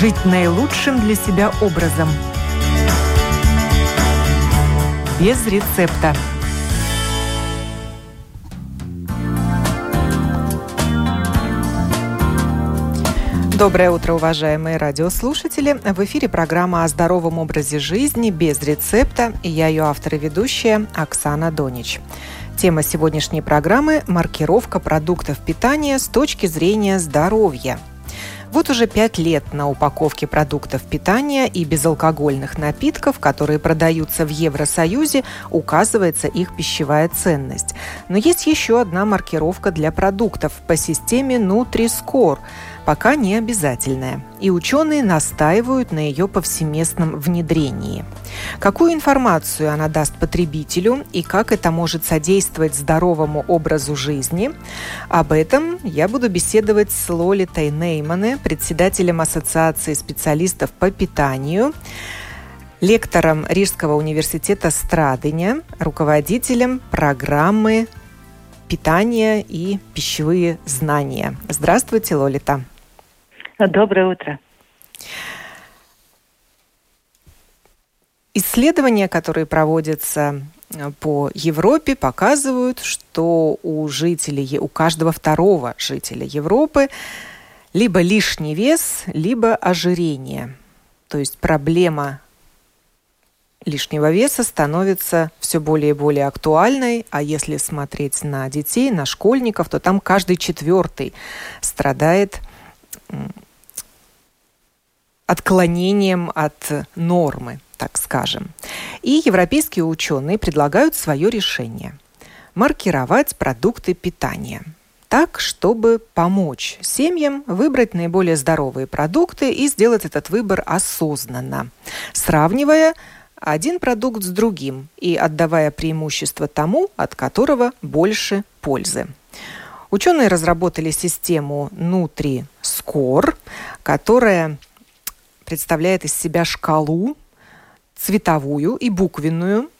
Жить наилучшим для себя образом. Без рецепта. Доброе утро, уважаемые радиослушатели. В эфире программа о здоровом образе жизни без рецепта. И я ее автор и ведущая Оксана Донич. Тема сегодняшней программы – маркировка продуктов питания с точки зрения здоровья – вот уже пять лет на упаковке продуктов питания и безалкогольных напитков, которые продаются в Евросоюзе, указывается их пищевая ценность. Но есть еще одна маркировка для продуктов по системе Nutri-Score – пока не обязательная, и ученые настаивают на ее повсеместном внедрении. Какую информацию она даст потребителю и как это может содействовать здоровому образу жизни, об этом я буду беседовать с Лолитой Неймане, председателем Ассоциации специалистов по питанию, лектором Рижского университета Страдыня, руководителем программы питания и пищевые знания. Здравствуйте, Лолита. Доброе утро. Исследования, которые проводятся э, по Европе, показывают, что у жителей, у каждого второго жителя Европы либо лишний вес, либо ожирение. То есть проблема лишнего веса становится все более и более актуальной, а если смотреть на детей, на школьников, то там каждый четвертый страдает отклонением от нормы, так скажем. И европейские ученые предлагают свое решение – маркировать продукты питания так, чтобы помочь семьям выбрать наиболее здоровые продукты и сделать этот выбор осознанно, сравнивая один продукт с другим и отдавая преимущество тому, от которого больше пользы. Ученые разработали систему Nutri-Score, которая представляет из себя шкалу цветовую и буквенную.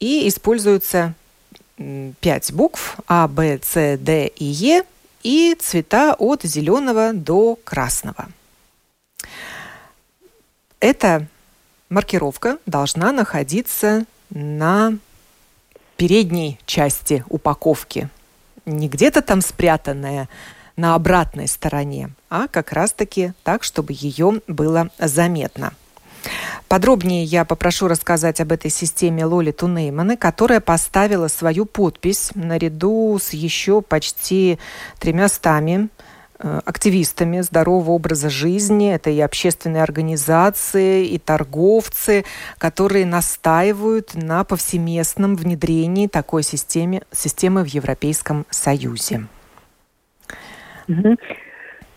И используются пять букв А, Б, С, Д и Е и цвета от зеленого до красного. Эта маркировка должна находиться на передней части упаковки. Не где-то там спрятанная на обратной стороне, а как раз-таки так, чтобы ее было заметно. Подробнее я попрошу рассказать об этой системе Лоли Тунейманы, которая поставила свою подпись наряду с еще почти тремя стами активистами здорового образа жизни. Это и общественные организации, и торговцы, которые настаивают на повсеместном внедрении такой системы, системы в Европейском Союзе.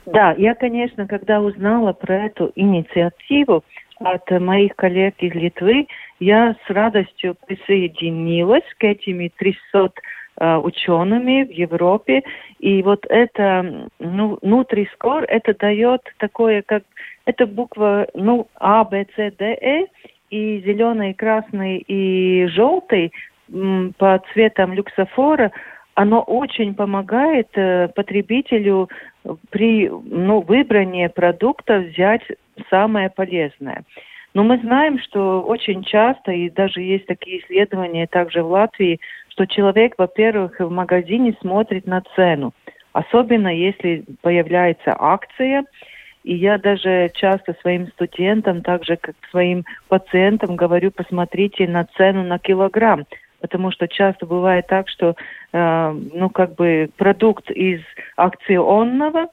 Да, я, конечно, когда узнала про эту инициативу от моих коллег из Литвы, я с радостью присоединилась к этими 300 э, учеными в Европе. И вот это, ну, Nutri-Score, это дает такое, как, это буква, ну, А, Б, С, Д, Э, и зеленый, красный и желтый по цветам люксофора – оно очень помогает э, потребителю при ну, выбрании продукта взять самое полезное. Но мы знаем, что очень часто, и даже есть такие исследования также в Латвии, что человек, во-первых, в магазине смотрит на цену. Особенно если появляется акция. И я даже часто своим студентам, так же как своим пациентам говорю, посмотрите на цену на килограмм потому что часто бывает так, что, э, ну, как бы продукт из акционного,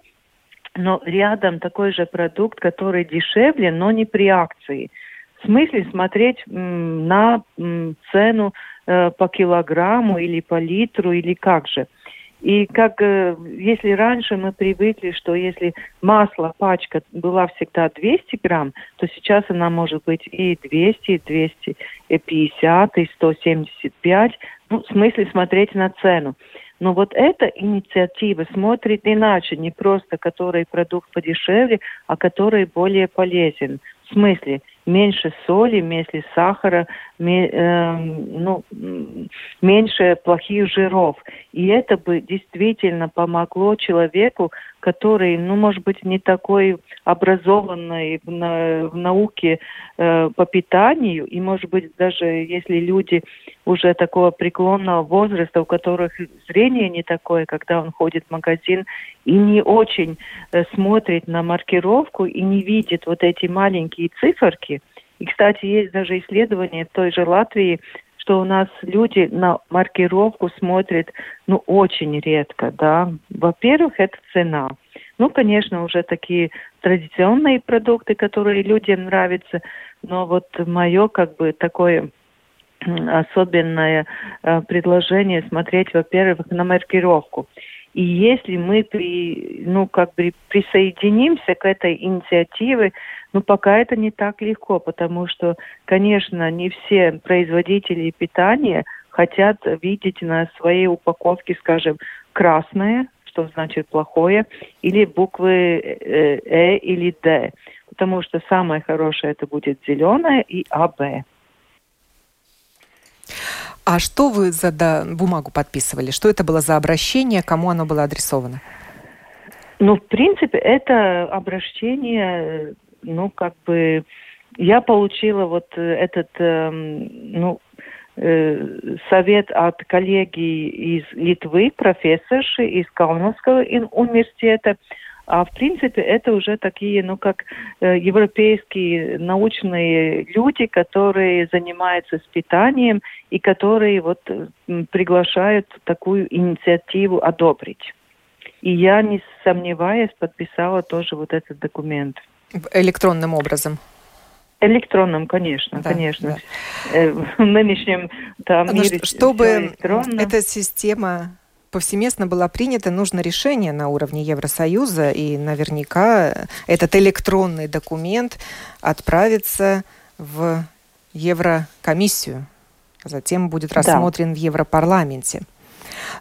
но рядом такой же продукт, который дешевле, но не при акции. Смысле смотреть на цену э, по килограмму или по литру или как же. И как э, если раньше мы привыкли, что если масло, пачка была всегда 200 грамм, то сейчас она может быть и 200, и 250, и 175. Ну, в смысле смотреть на цену. Но вот эта инициатива смотрит иначе, не просто который продукт подешевле, а который более полезен. В смысле, меньше соли, меньше сахара, э, ну, меньше плохих жиров. И это бы действительно помогло человеку, который, ну, может быть, не такой образованный в, на, в науке э, по питанию, и, может быть, даже если люди уже такого преклонного возраста, у которых зрение не такое, когда он ходит в магазин и не очень э, смотрит на маркировку и не видит вот эти маленькие циферки. И, кстати, есть даже исследование той же Латвии, что у нас люди на маркировку смотрят, ну, очень редко, да. Во-первых, это цена. Ну, конечно, уже такие традиционные продукты, которые людям нравятся, но вот мое, как бы, такое особенное э, предложение смотреть, во-первых, на маркировку. И если мы при, ну, как бы присоединимся к этой инициативе, ну, пока это не так легко, потому что, конечно, не все производители питания хотят видеть на своей упаковке, скажем, красное, что значит плохое, или буквы э, э или Д, потому что самое хорошее это будет зеленое и АБ. А что вы за да, бумагу подписывали? Что это было за обращение? Кому оно было адресовано? Ну, в принципе, это обращение ну, как бы, я получила вот э, этот, э, ну, э, совет от коллеги из Литвы, профессорши из Кауновского университета, а в принципе это уже такие, ну как э, европейские научные люди, которые занимаются с питанием и которые вот приглашают такую инициативу одобрить. И я, не сомневаясь, подписала тоже вот этот документ. Электронным образом? Электронным, конечно, да, конечно. Да. Э, в нынешнем там ну, мире чтобы эта система повсеместно была принята, нужно решение на уровне Евросоюза, и наверняка этот электронный документ отправится в Еврокомиссию, а затем будет рассмотрен да. в Европарламенте.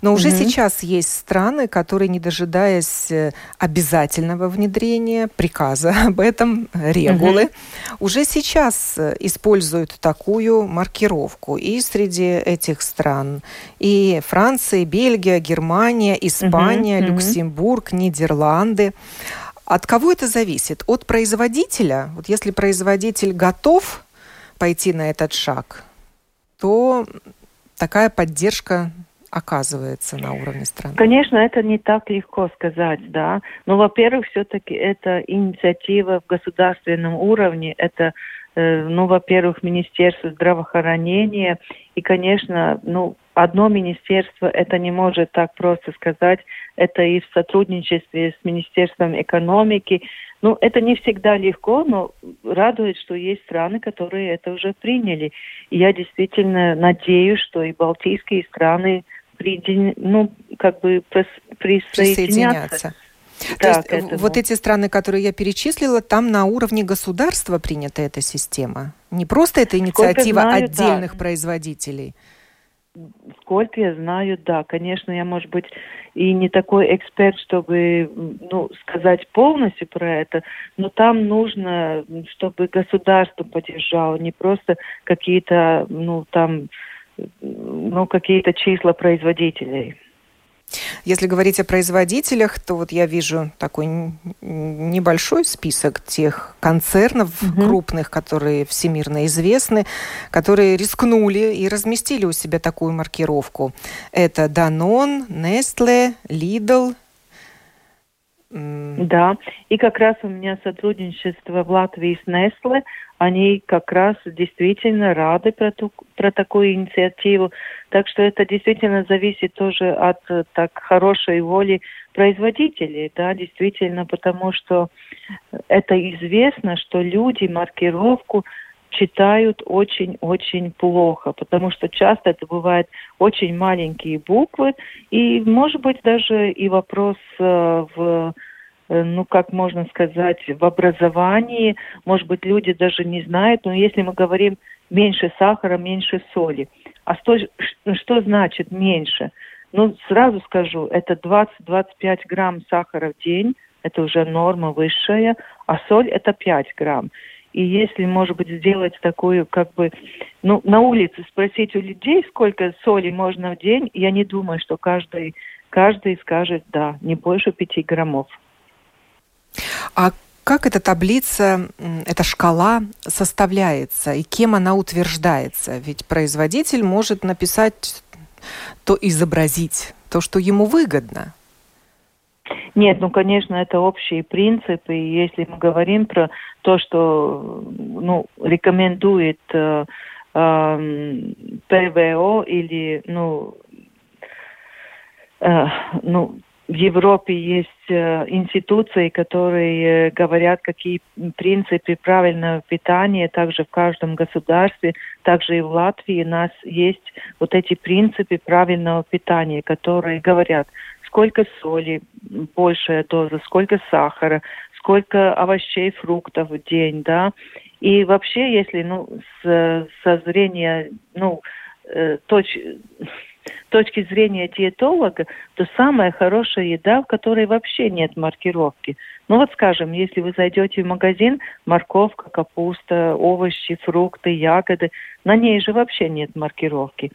Но уже mm-hmm. сейчас есть страны, которые, не дожидаясь э, обязательного внедрения приказа об этом, регулы, mm-hmm. уже сейчас э, используют такую маркировку. И среди этих стран и Франция, Бельгия, Германия, Испания, mm-hmm. Люксембург, Нидерланды. От кого это зависит? От производителя? Вот если производитель готов пойти на этот шаг, то такая поддержка оказывается на уровне страны? Конечно, это не так легко сказать, да. Но, во-первых, все-таки это инициатива в государственном уровне, это э, ну, во-первых, Министерство здравоохранения. И, конечно, ну, одно министерство это не может так просто сказать. Это и в сотрудничестве с Министерством экономики. Ну, это не всегда легко, но радует, что есть страны, которые это уже приняли. И я действительно надеюсь, что и балтийские страны присоедин... ну, как бы присоединяться. Да, То есть вот эти страны, которые я перечислила, там на уровне государства принята эта система. Не просто это инициатива знаю, отдельных да. производителей. Сколько я знаю, да. Конечно, я, может быть, и не такой эксперт, чтобы ну, сказать полностью про это, но там нужно, чтобы государство поддержало, не просто какие-то, ну, там, ну, какие-то числа производителей. Если говорить о производителях, то вот я вижу такой небольшой список тех концернов угу. крупных, которые всемирно известны, которые рискнули и разместили у себя такую маркировку. Это Danone, Nestle, Lidl, да, и как раз у меня сотрудничество в Латвии с Nestle, они как раз действительно рады про, ту, про такую инициативу. Так что это действительно зависит тоже от так хорошей воли производителей, да, действительно, потому что это известно, что люди маркировку читают очень-очень плохо, потому что часто это бывают очень маленькие буквы, и, может быть, даже и вопрос э, в э, ну, как можно сказать, в образовании, может быть, люди даже не знают, но если мы говорим меньше сахара, меньше соли, а что, что значит меньше? Ну, сразу скажу, это 20-25 грамм сахара в день, это уже норма высшая, а соль это 5 грамм. И если, может быть, сделать такую, как бы, ну, на улице спросить у людей, сколько соли можно в день, я не думаю, что каждый, каждый скажет, да, не больше пяти граммов. А как эта таблица, эта шкала составляется и кем она утверждается? Ведь производитель может написать, то изобразить, то, что ему выгодно. Нет, ну, конечно, это общие принципы. И если мы говорим про то, что ну, рекомендует э, э, ПВО или ну, э, ну, в Европе есть э, институции, которые говорят, какие принципы правильного питания, также в каждом государстве, также и в Латвии у нас есть вот эти принципы правильного питания, которые говорят, сколько соли, большая доза, сколько сахара, сколько овощей, фруктов в день, да. И вообще, если, ну, с, со зрения, ну, э, точ, точки зрения диетолога, то самая хорошая еда, в которой вообще нет маркировки. Ну вот скажем, если вы зайдете в магазин, морковка, капуста, овощи, фрукты, ягоды, на ней же вообще нет маркировки.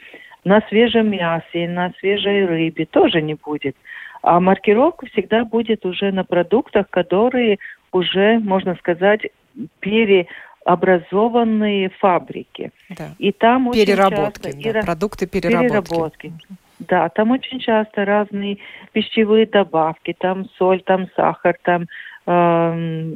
На свежем мясе, на свежей рыбе тоже не будет. А маркировка всегда будет уже на продуктах, которые уже, можно сказать, пере образованные фабрики. Да. И там переработки, очень часто, да, и, продукты переработки. переработки. Да, там очень часто разные пищевые добавки, там соль, там сахар, там э,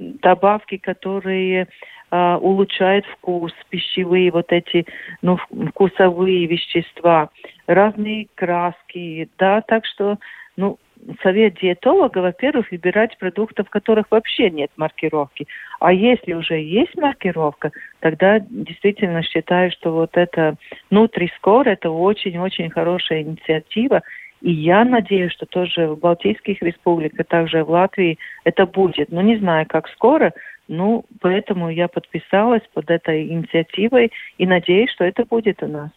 добавки, которые э, улучшают вкус, пищевые вот эти, ну, вкусовые вещества, разные краски, да, так что, ну, совет диетолога, во-первых, выбирать продукты, в которых вообще нет маркировки. А если уже есть маркировка, тогда действительно считаю, что вот это Nutri-Score это очень-очень хорошая инициатива. И я надеюсь, что тоже в Балтийских республиках, также в Латвии это будет. Но не знаю, как скоро, ну, поэтому я подписалась под этой инициативой и надеюсь, что это будет у нас.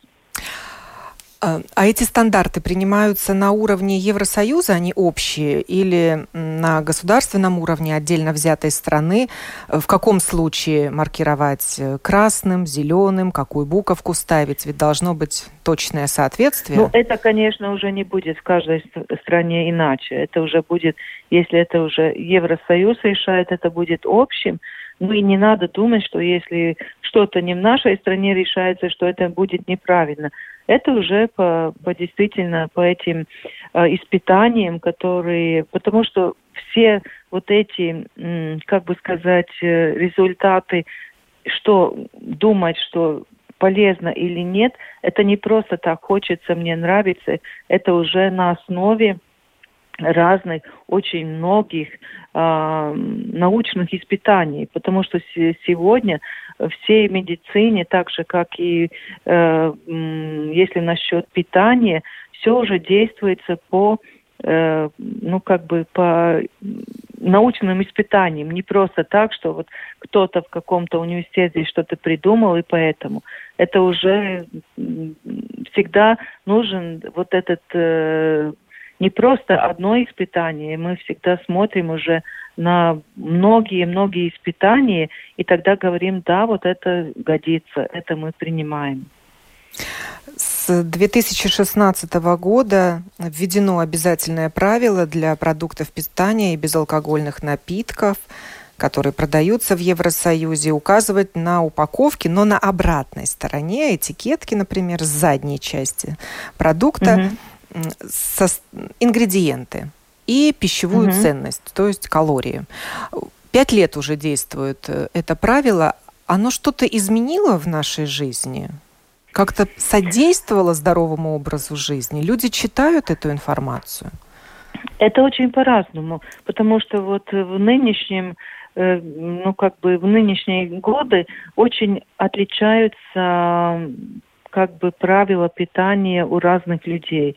А, а эти стандарты принимаются на уровне Евросоюза, они общие, или на государственном уровне отдельно взятой страны? В каком случае маркировать э, красным, зеленым, какую буковку ставить? Ведь должно быть точное соответствие. Ну, это, конечно, уже не будет в каждой стране иначе. Это уже будет, если это уже Евросоюз решает, это будет общим. Ну и не надо думать, что если что-то не в нашей стране решается, что это будет неправильно. Это уже по, по действительно по этим э, испытаниям, которые, потому что все вот эти, м, как бы сказать, э, результаты, что думать, что полезно или нет, это не просто так хочется, мне нравится, это уже на основе разных, очень многих э, научных испытаний, потому что сегодня всей медицине, так же как и э, если насчет питания, все уже действуется по э, ну как бы по научным испытаниям, не просто так, что вот кто-то в каком-то университете что-то придумал и поэтому. Это уже всегда нужен вот этот э, не просто одно испытание, мы всегда смотрим уже на многие-многие испытания, и тогда говорим, да, вот это годится, это мы принимаем. С 2016 года введено обязательное правило для продуктов питания и безалкогольных напитков, которые продаются в Евросоюзе, указывать на упаковке, но на обратной стороне этикетки, например, с задней части продукта. Угу со, ингредиенты и пищевую угу. ценность, то есть калории. Пять лет уже действует э, это правило. Оно что-то изменило в нашей жизни? Как-то содействовало здоровому образу жизни? Люди читают эту информацию? Это очень по-разному, потому что вот в нынешнем э, ну, как бы в нынешние годы очень отличаются как бы правила питания у разных людей.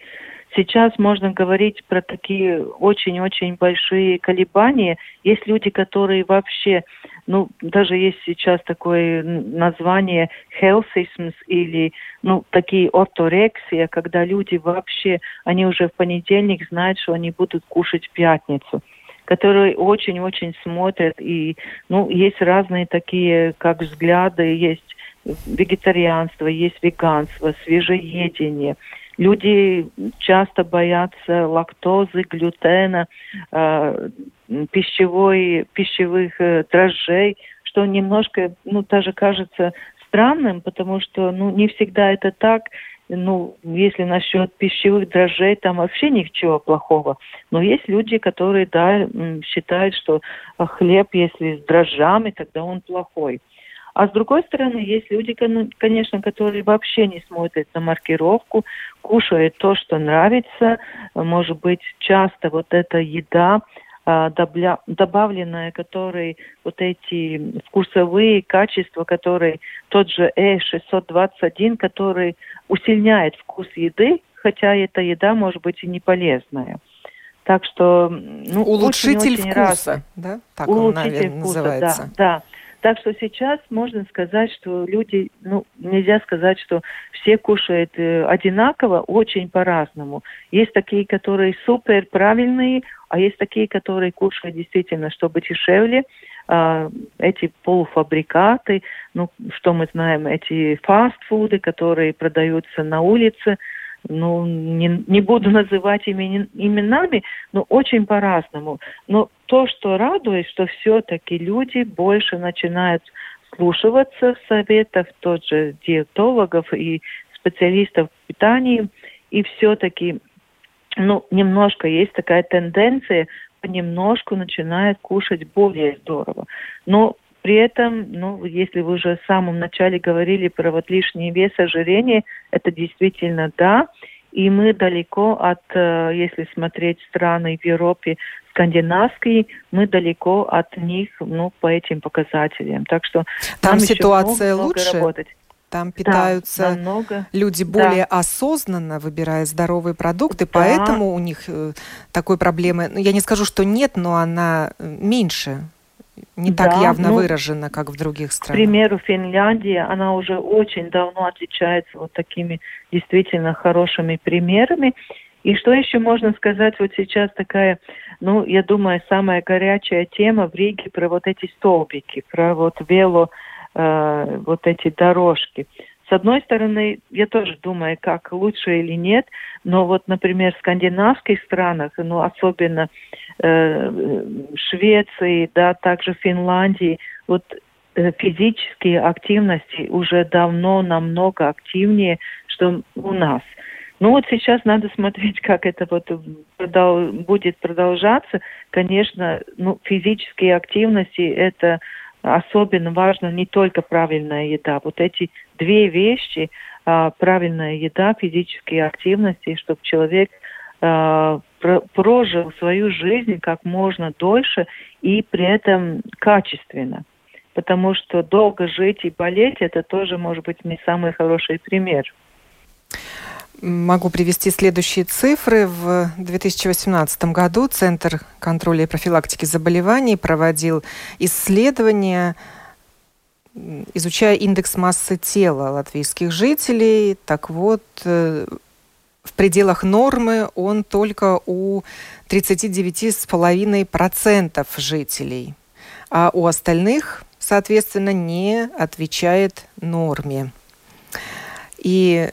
Сейчас можно говорить про такие очень-очень большие колебания. Есть люди, которые вообще, ну, даже есть сейчас такое название healthism или, ну, такие орторексия, когда люди вообще, они уже в понедельник знают, что они будут кушать в пятницу. которые очень-очень смотрят. И, ну, есть разные такие, как взгляды, есть вегетарианство, есть веганство, свежеедение. Люди часто боятся лактозы, глютена, э, пищевой, пищевых э, дрожжей, что немножко, ну, даже кажется странным, потому что, ну, не всегда это так. Ну, если насчет пищевых дрожжей, там вообще ничего плохого. Но есть люди, которые, да, считают, что хлеб, если с дрожжами, тогда он плохой. А с другой стороны, есть люди, конечно, которые вообще не смотрят на маркировку, кушают то, что нравится. Может быть, часто вот эта еда а, добавленная, которые вот эти вкусовые качества, которые тот же Э621, который усиляет вкус еды, хотя эта еда может быть и не полезная. Так что ну, улучшитель очень, очень вкуса, раз... да? Так улучшитель он, наверное, вкуса, называется. Да, да. Так что сейчас можно сказать, что люди, ну, нельзя сказать, что все кушают э, одинаково, очень по-разному. Есть такие, которые супер правильные, а есть такие, которые кушают действительно, чтобы дешевле. Э, эти полуфабрикаты, ну, что мы знаем, эти фастфуды, которые продаются на улице – ну, не, не буду называть имени, именами, но очень по-разному. Но то, что радует, что все-таки люди больше начинают слушаться в советах, тот же диетологов и специалистов в питании, и все-таки, ну, немножко есть такая тенденция, понемножку начинают кушать более здорово. Но при этом, ну, если вы уже в самом начале говорили про вот лишний вес, ожирение, это действительно да. И мы далеко от, э, если смотреть страны в Европе, скандинавские, мы далеко от них, ну, по этим показателям. Так что там ситуация много, лучше. Много работать. Там питаются да, намного. люди более да. осознанно, выбирая здоровые продукты, да. поэтому у них э, такой проблемы, ну, я не скажу, что нет, но она э, меньше не так да, явно ну, выражена, как в других странах. К примеру, Финляндия, она уже очень давно отличается вот такими действительно хорошими примерами. И что еще можно сказать, вот сейчас такая, ну, я думаю, самая горячая тема в Риге про вот эти столбики, про вот вело, э, вот эти дорожки. С одной стороны, я тоже думаю, как лучше или нет, но вот, например, в скандинавских странах, ну, особенно э, Швеции, да, также Финляндии, вот э, физические активности уже давно намного активнее, что у нас. Ну вот сейчас надо смотреть, как это вот продол будет продолжаться. Конечно, ну, физические активности это особенно важно не только правильная еда. Вот эти две вещи, а, правильная еда, физические активности, чтобы человек а, прожил свою жизнь как можно дольше и при этом качественно. Потому что долго жить и болеть, это тоже может быть не самый хороший пример. Могу привести следующие цифры. В 2018 году Центр контроля и профилактики заболеваний проводил исследование, изучая индекс массы тела латвийских жителей. Так вот, э, в пределах нормы он только у 39,5% жителей, а у остальных, соответственно, не отвечает норме. И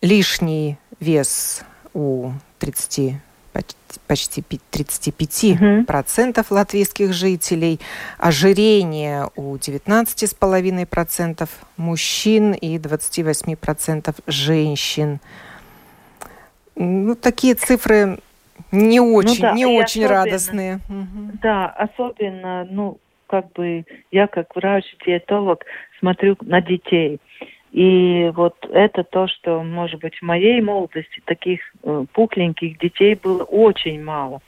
лишний вес у 30 почти 35% процентов латвийских жителей, ожирение у 19,5% мужчин и 28% женщин. Ну, такие цифры не ну очень, ну, да, не очень радостные. Да, особенно, ну, как бы я как врач-диетолог смотрю на детей. И вот это то, что, может быть, в моей молодости таких э, пухленьких детей было очень мало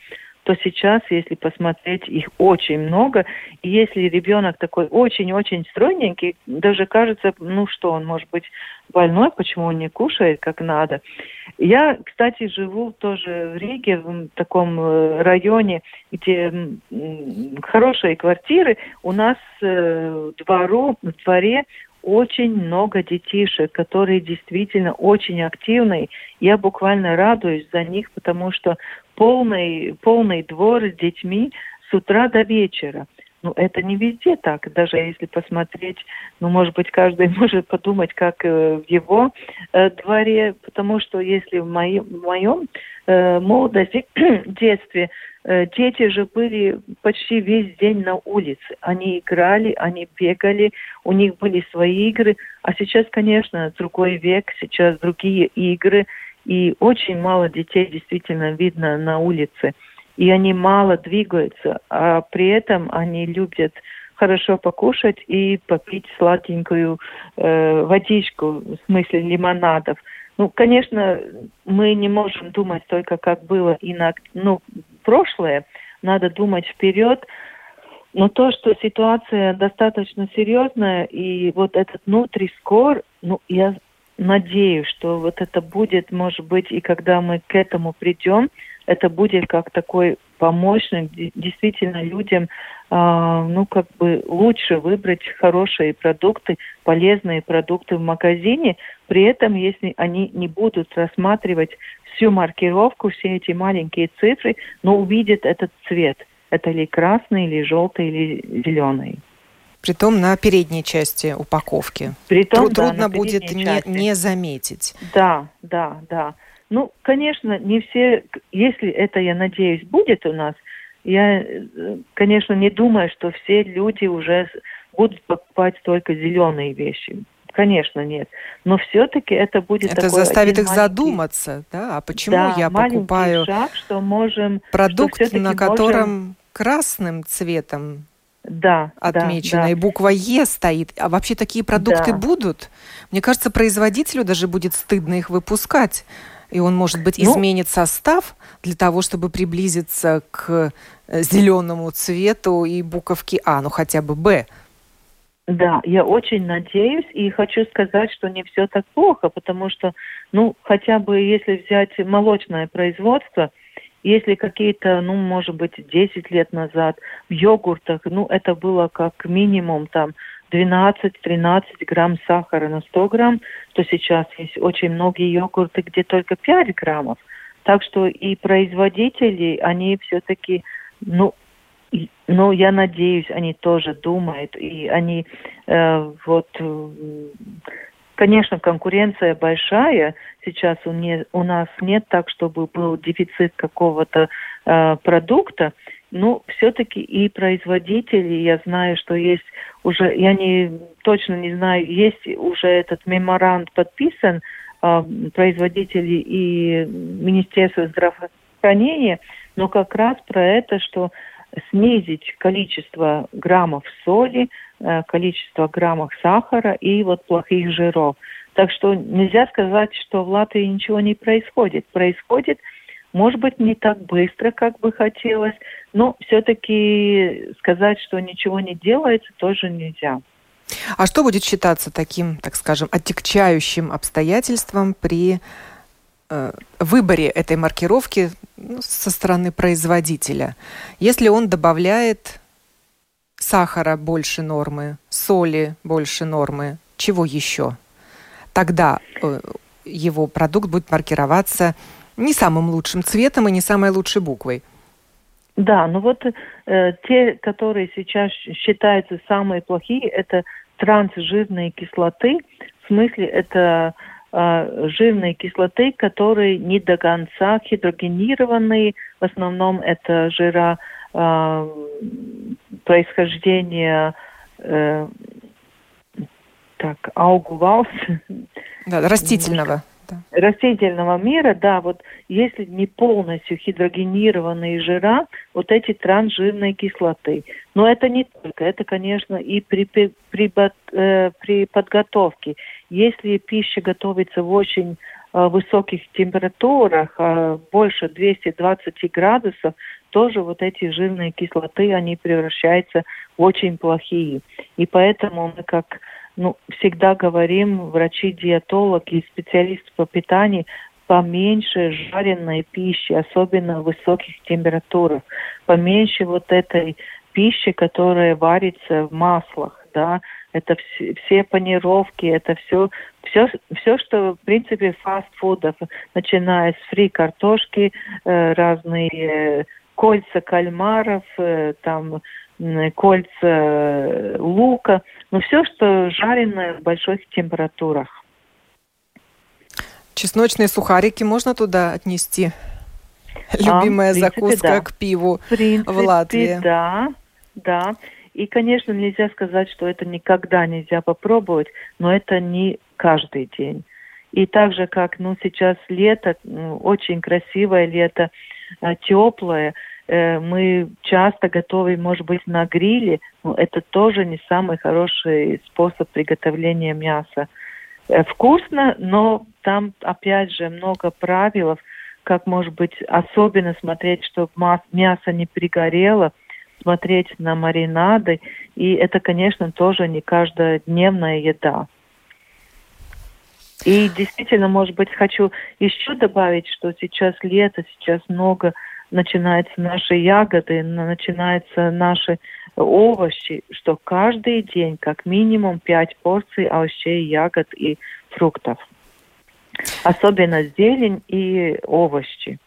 то сейчас, если посмотреть, их очень много. И если ребенок такой очень-очень стройненький, даже кажется, ну что, он может быть больной, почему он не кушает как надо. Я, кстати, живу тоже в Риге, в таком э, районе, где хорошие квартиры. У нас э, двору, в дворе очень много детишек, которые действительно очень активны. Я буквально радуюсь за них, потому что полный, полный двор с детьми с утра до вечера. Ну, это не везде так. Даже если посмотреть, ну, может быть, каждый может подумать, как э, в его э, дворе, потому что если в моем, в моем э, молодости, детстве, э, дети же были почти весь день на улице. Они играли, они бегали, у них были свои игры. А сейчас, конечно, другой век, сейчас другие игры. И очень мало детей действительно видно на улице и они мало двигаются, а при этом они любят хорошо покушать и попить сладенькую э, водичку, в смысле лимонадов. Ну, конечно, мы не можем думать только, как было и на ну, прошлое, надо думать вперед, но то, что ситуация достаточно серьезная, и вот этот нутри-скор, ну, я надеюсь, что вот это будет, может быть, и когда мы к этому придем, это будет как такой помощник действительно людям, э, ну, как бы лучше выбрать хорошие продукты, полезные продукты в магазине, при этом, если они не будут рассматривать всю маркировку, все эти маленькие цифры, но увидят этот цвет. Это ли красный, или желтый, или зеленый. Притом на передней части упаковки. Притом, Тру- да, трудно будет не, не заметить. Да, да, да. Ну, конечно, не все, если это, я надеюсь, будет у нас, я, э, конечно, не думаю, что все люди уже будут покупать только зеленые вещи. Конечно, нет. Но все-таки это будет Это заставит их задуматься, да, а почему да, я покупаю шаг, что можем, продукт, что на котором можем... красным цветом да, отмечено, да, и буква Е стоит. А вообще такие продукты да. будут? Мне кажется, производителю даже будет стыдно их выпускать и он, может быть, ну, изменит состав для того, чтобы приблизиться к э, зеленому цвету и буковке А, ну хотя бы Б. Да, я очень надеюсь и хочу сказать, что не все так плохо, потому что, ну, хотя бы если взять молочное производство, если какие-то, ну, может быть, 10 лет назад в йогуртах, ну, это было как минимум там 12-13 грамм сахара на 100 грамм, то сейчас есть очень многие йогурты, где только 5 граммов. Так что и производители, они все-таки, ну, ну, я надеюсь, они тоже думают, и они э, вот, конечно, конкуренция большая, сейчас у, не, у нас нет так, чтобы был дефицит какого-то э, продукта, ну, все-таки и производители, я знаю, что есть уже, я не точно не знаю, есть уже этот меморанд подписан э, производители и Министерство здравоохранения, но как раз про это, что снизить количество граммов соли, э, количество граммов сахара и вот плохих жиров. Так что нельзя сказать, что в Латвии ничего не происходит. Происходит – может быть, не так быстро, как бы хотелось, но все-таки сказать, что ничего не делается, тоже нельзя. А что будет считаться таким, так скажем, отягчающим обстоятельством при э, выборе этой маркировки ну, со стороны производителя? Если он добавляет сахара больше нормы, соли больше нормы, чего еще? Тогда э, его продукт будет маркироваться не самым лучшим цветом и не самой лучшей буквой. Да, ну вот э, те, которые сейчас считаются самые плохие, это трансжирные кислоты. В смысле, это э, жирные кислоты, которые не до конца гидрогенированные. В основном это жира э, происхождения э, так, аугувалс. Да, растительного да. растительного мира, да, вот если не полностью гидрогенированные жира, вот эти трансжирные кислоты. Но это не только, это, конечно, и при, при, при, э, при подготовке. Если пища готовится в очень э, высоких температурах, э, больше 220 градусов, тоже вот эти жирные кислоты, они превращаются в очень плохие. И поэтому мы как ну, всегда говорим, врачи-диетологи специалисты по питанию, поменьше жареной пищи, особенно в высоких температурах, поменьше вот этой пищи, которая варится в маслах, да, это все, все панировки, это все, все, все, что, в принципе, фастфудов, начиная с фри картошки, э, разные э, кольца кальмаров, э, там кольца э, лука, ну все, что жареное в больших температурах. Чесночные сухарики можно туда отнести? Любимая а, принципе, закуска да. к пиву в, принципе, в Латвии. Да, да. И, конечно, нельзя сказать, что это никогда нельзя попробовать, но это не каждый день. И так же, как ну, сейчас лето, очень красивое лето, э, теплое, мы часто готовим, может быть, на гриле, но это тоже не самый хороший способ приготовления мяса. Э, вкусно, но там, опять же, много правил, как, может быть, особенно смотреть, чтобы мясо не пригорело, смотреть на маринады. И это, конечно, тоже не каждодневная еда. И действительно, может быть, хочу еще добавить, что сейчас лето, сейчас много начинаются наши ягоды, начинаются наши овощи, что каждый день как минимум 5 порций овощей, ягод и фруктов. Особенно зелень и овощи.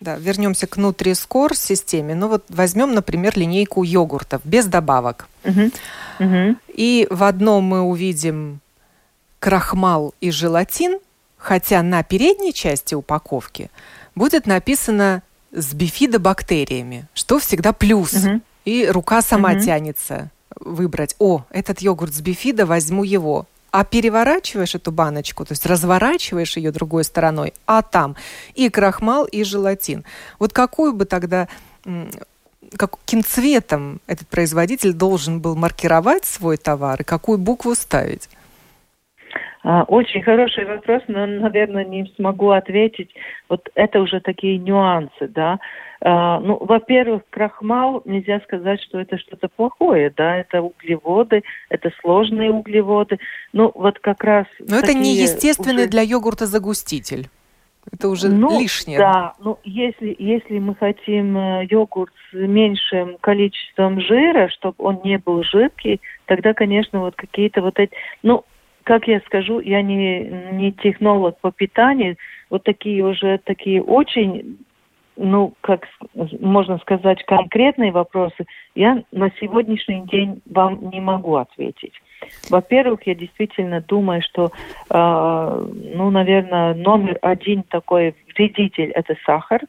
Да, вернемся к Nutri-Score системе. Ну вот возьмем, например, линейку йогуртов без добавок. Угу. Угу. И в одном мы увидим крахмал и желатин, хотя на передней части упаковки будет написано с бифидобактериями, что всегда плюс. Угу. И рука сама угу. тянется выбрать, о, этот йогурт с бифида, возьму его а переворачиваешь эту баночку, то есть разворачиваешь ее другой стороной, а там и крахмал, и желатин. Вот какую бы тогда каким цветом этот производитель должен был маркировать свой товар и какую букву ставить? А, очень хороший вопрос, но, наверное, не смогу ответить. Вот это уже такие нюансы, да. А, ну, во-первых, крахмал, нельзя сказать, что это что-то плохое, да, это углеводы, это сложные углеводы. Ну, вот как раз... Но это не естественный уже... для йогурта загуститель. Это уже ну, лишнее. Да, ну если, если мы хотим э, йогурт с меньшим количеством жира, чтобы он не был жидкий, тогда, конечно, вот какие-то вот эти... Ну, как я скажу, я не, не технолог по питанию, вот такие уже такие очень ну, как можно сказать, конкретные вопросы, я на сегодняшний день вам не могу ответить. Во-первых, я действительно думаю, что, э, ну, наверное, номер один такой вредитель – это сахар.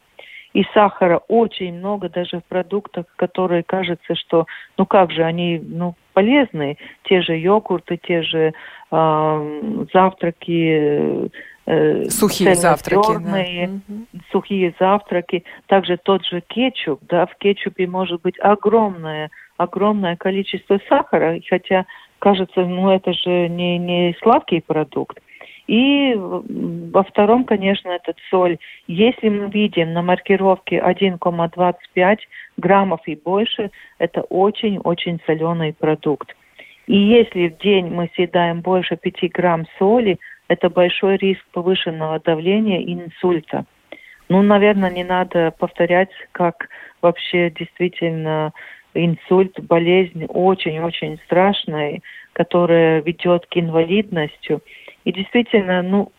И сахара очень много даже в продуктах, которые кажется, что, ну как же, они, ну, полезные. Те же йогурты, те же э, завтраки, э, сухие завтраки, да. сухие завтраки, также тот же кетчуп, да, в кетчупе может быть огромное, огромное количество сахара, хотя кажется, ну это же не, не сладкий продукт. И во втором, конечно, этот соль. Если мы видим на маркировке 1,25 граммов и больше, это очень-очень соленый продукт. И если в день мы съедаем больше 5 грамм соли, это большой риск повышенного давления и инсульта. Ну, наверное, не надо повторять, как вообще действительно инсульт, болезнь очень-очень страшная, которая ведет к инвалидности. И действительно, ну,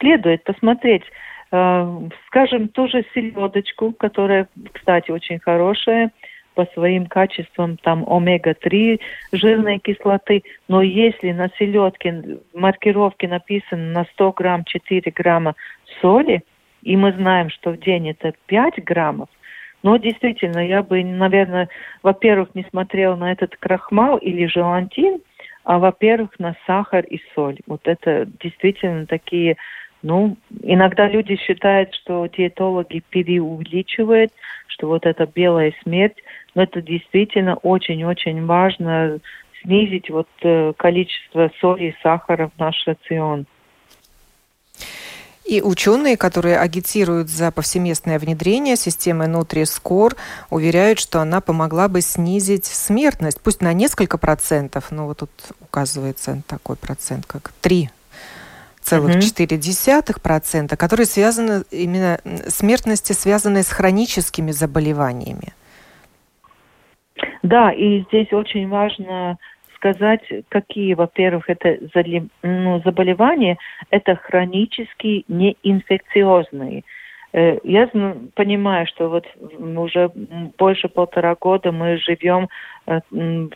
следует посмотреть, э, скажем, тоже селедочку, которая, кстати, очень хорошая, по своим качествам там омега-3 жирной кислоты, но если на селедке маркировке написано на 100 грамм 4 грамма соли, и мы знаем, что в день это 5 граммов, но действительно, я бы, наверное, во-первых, не смотрела на этот крахмал или желантин, а во-первых, на сахар и соль. Вот это действительно такие ну, иногда люди считают, что диетологи преувеличивают, что вот эта белая смерть, но это действительно очень-очень важно снизить вот э, количество соли и сахара в наш рацион. И ученые, которые агитируют за повсеместное внедрение системы Nutri-Score, уверяют, что она помогла бы снизить смертность, пусть на несколько процентов, но вот тут указывается такой процент, как 3 целых четыре десятых процента, которые связаны именно смертности, связанные с хроническими заболеваниями. Да, и здесь очень важно сказать, какие, во-первых, это ну, заболевания, это хронические, неинфекциозные. Э, я понимаю, что вот уже больше полтора года мы живем э,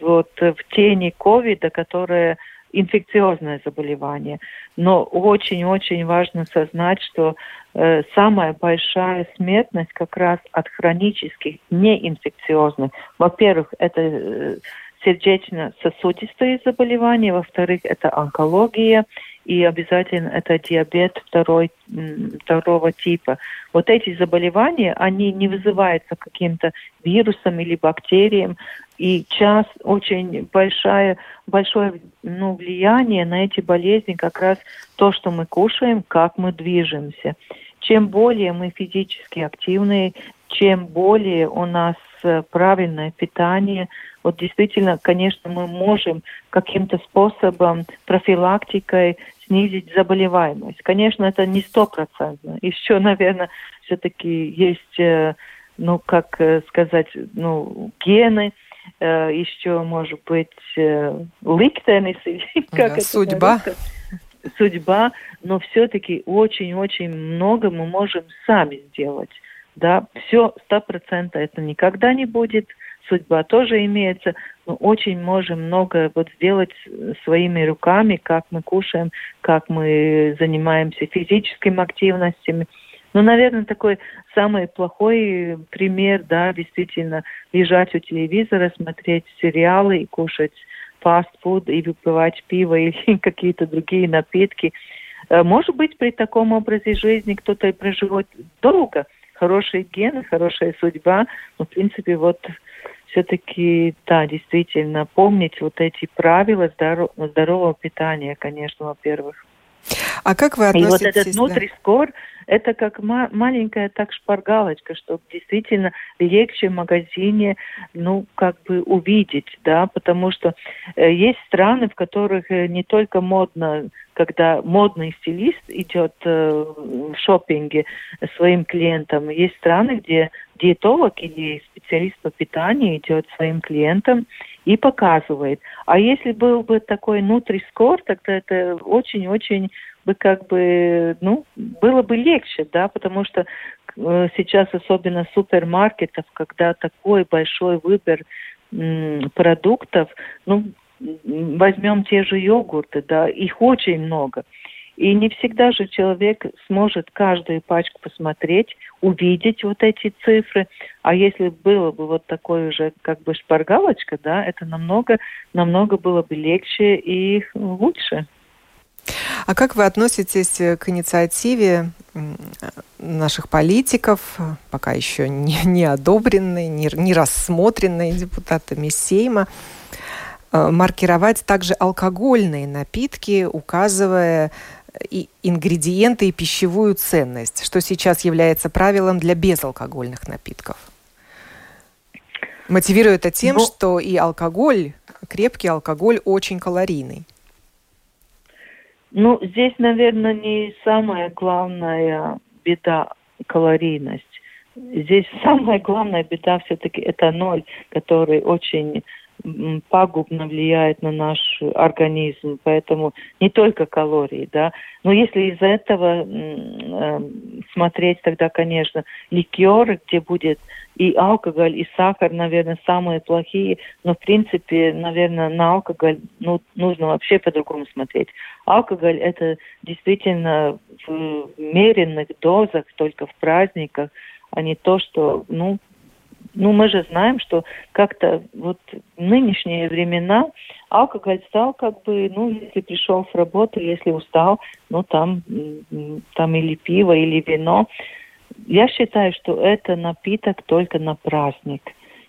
вот в тени ковида, которая инфекциозное заболевание. Но очень-очень важно сознать, что э, самая большая смертность как раз от хронических неинфекциозных. Во-первых, это сердечно-сосудистые заболевания, во-вторых, это онкология, и обязательно это диабет второй, второго типа. Вот эти заболевания, они не вызываются каким-то вирусом или бактерием, и час очень большое, большое ну, влияние на эти болезни как раз то, что мы кушаем, как мы движемся. Чем более мы физически активные, чем более у нас правильное питание, вот действительно, конечно, мы можем каким-то способом, профилактикой снизить заболеваемость. Конечно, это не стопроцентно. Еще, наверное, все-таки есть, э, ну, как э, сказать, ну, гены, э, еще, может быть, ликтенис, как да, это судьба. Судьба, но все-таки очень-очень много мы можем сами сделать. Да, все сто процентов это никогда не будет – судьба тоже имеется. Мы очень можем много вот сделать своими руками, как мы кушаем, как мы занимаемся физическими активностями. Ну, наверное, такой самый плохой пример, да, действительно, лежать у телевизора, смотреть сериалы и кушать фастфуд и выпивать пиво или какие-то другие напитки. Э, может быть, при таком образе жизни кто-то и проживет долго, хорошие гены, хорошая судьба. Но, в принципе, вот все-таки, да, действительно, помнить вот эти правила здоров здорового питания, конечно, во-первых. А как вы относитесь? И вот этот нутрискор, да? это как ма- маленькая так шпаргалочка, чтобы действительно легче в магазине, ну, как бы увидеть, да, потому что э, есть страны, в которых э, не только модно, когда модный стилист идет э, в шопинге своим клиентам, есть страны, где диетолог или специалист по питанию идет своим клиентам и показывает. А если был бы такой нутрискор, тогда это очень-очень бы как бы, ну, было бы легче, да, потому что э, сейчас особенно супермаркетов, когда такой большой выбор м, продуктов, ну, возьмем те же йогурты, да, их очень много. И не всегда же человек сможет каждую пачку посмотреть, увидеть вот эти цифры. А если было бы вот такое уже как бы шпаргалочка, да, это намного, намного было бы легче и лучше. А как вы относитесь к инициативе наших политиков, пока еще не, не одобренной, не, не рассмотренной депутатами Сейма, э, маркировать также алкогольные напитки, указывая и ингредиенты и пищевую ценность, что сейчас является правилом для безалкогольных напитков? Мотивирую это тем, ну, что и алкоголь, крепкий алкоголь очень калорийный. Ну, здесь, наверное, не самая главная беда калорийность. Здесь самая главная беда все-таки это ноль, который очень пагубно влияет на наш организм, поэтому не только калории, да. Но если из за этого э, смотреть, тогда, конечно, ликеры, где будет и алкоголь, и сахар, наверное, самые плохие, но, в принципе, наверное, на алкоголь ну, нужно вообще по-другому смотреть. Алкоголь – это действительно в меренных дозах, только в праздниках, а не то, что, ну, ну, мы же знаем, что как-то вот в нынешние времена алкоголь стал как бы, ну, если пришел с работы, если устал, ну, там, там или пиво, или вино. Я считаю, что это напиток только на праздник.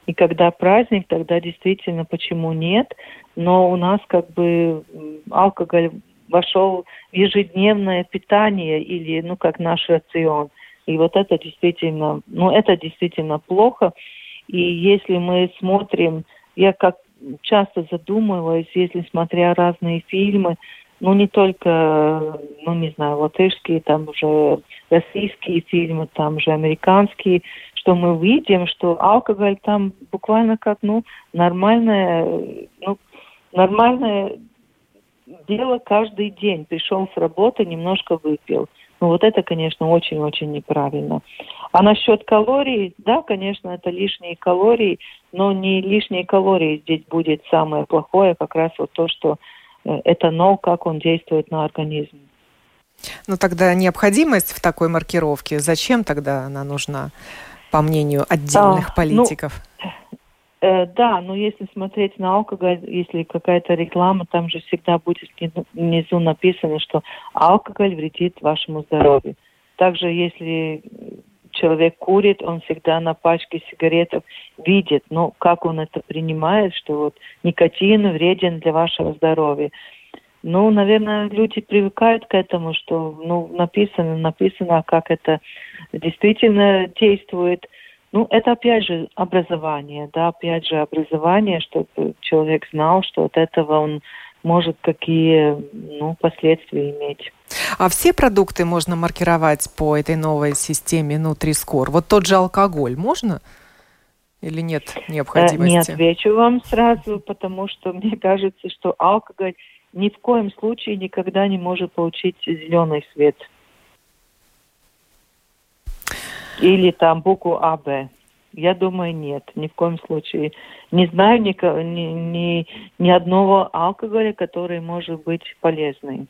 И когда праздник, тогда действительно почему нет, но у нас как бы алкоголь вошел в ежедневное питание или, ну, как наш рацион. И вот это действительно, ну, это действительно плохо. И если мы смотрим, я как часто задумываюсь, если смотря разные фильмы, ну не только, ну не знаю, латышские, там уже российские фильмы, там же американские, что мы видим, что алкоголь там буквально как, ну, нормальная, ну, нормальное дело каждый день. Пришел с работы, немножко выпил. Ну вот это, конечно, очень-очень неправильно. А насчет калорий, да, конечно, это лишние калории, но не лишние калории здесь будет самое плохое, как раз вот то, что э, этанол, как он действует на организм. Ну тогда необходимость в такой маркировке, зачем тогда она нужна, по мнению отдельных а, политиков? Ну, да, но если смотреть на алкоголь, если какая-то реклама, там же всегда будет внизу написано, что алкоголь вредит вашему здоровью. Также если человек курит, он всегда на пачке сигаретов видит, ну, как он это принимает, что вот никотин вреден для вашего здоровья. Ну, наверное, люди привыкают к этому, что, ну, написано, написано, как это действительно действует. Ну, это опять же образование, да, опять же образование, чтобы человек знал, что от этого он может какие ну, последствия иметь. А все продукты можно маркировать по этой новой системе Nutri-Score? Вот тот же алкоголь можно? Или нет необходимости? Не отвечу вам сразу, потому что мне кажется, что алкоголь ни в коем случае никогда не может получить зеленый свет. Или там букву АБ. Я думаю, нет, ни в коем случае. Не знаю ни, ни, ни, ни одного алкоголя, который может быть полезный.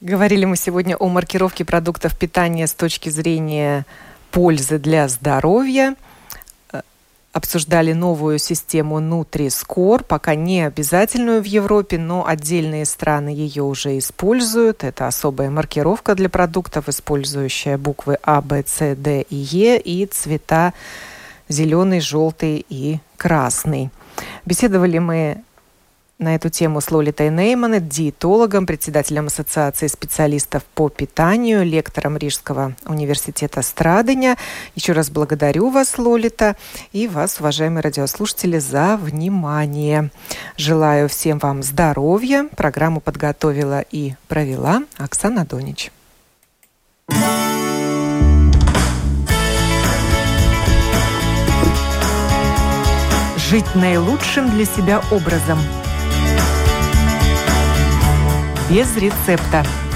Говорили мы сегодня о маркировке продуктов питания с точки зрения пользы для здоровья обсуждали новую систему Nutri-Score, пока не обязательную в Европе, но отдельные страны ее уже используют. Это особая маркировка для продуктов, использующая буквы А, Б, С, Д и Е и цвета зеленый, желтый и красный. Беседовали мы на эту тему с Лолитой Нейман, диетологом, председателем Ассоциации специалистов по питанию, лектором Рижского университета Страдыня. Еще раз благодарю вас, Лолита, и вас, уважаемые радиослушатели, за внимание. Желаю всем вам здоровья. Программу подготовила и провела Оксана Донич. Жить наилучшим для себя образом – без рецепта.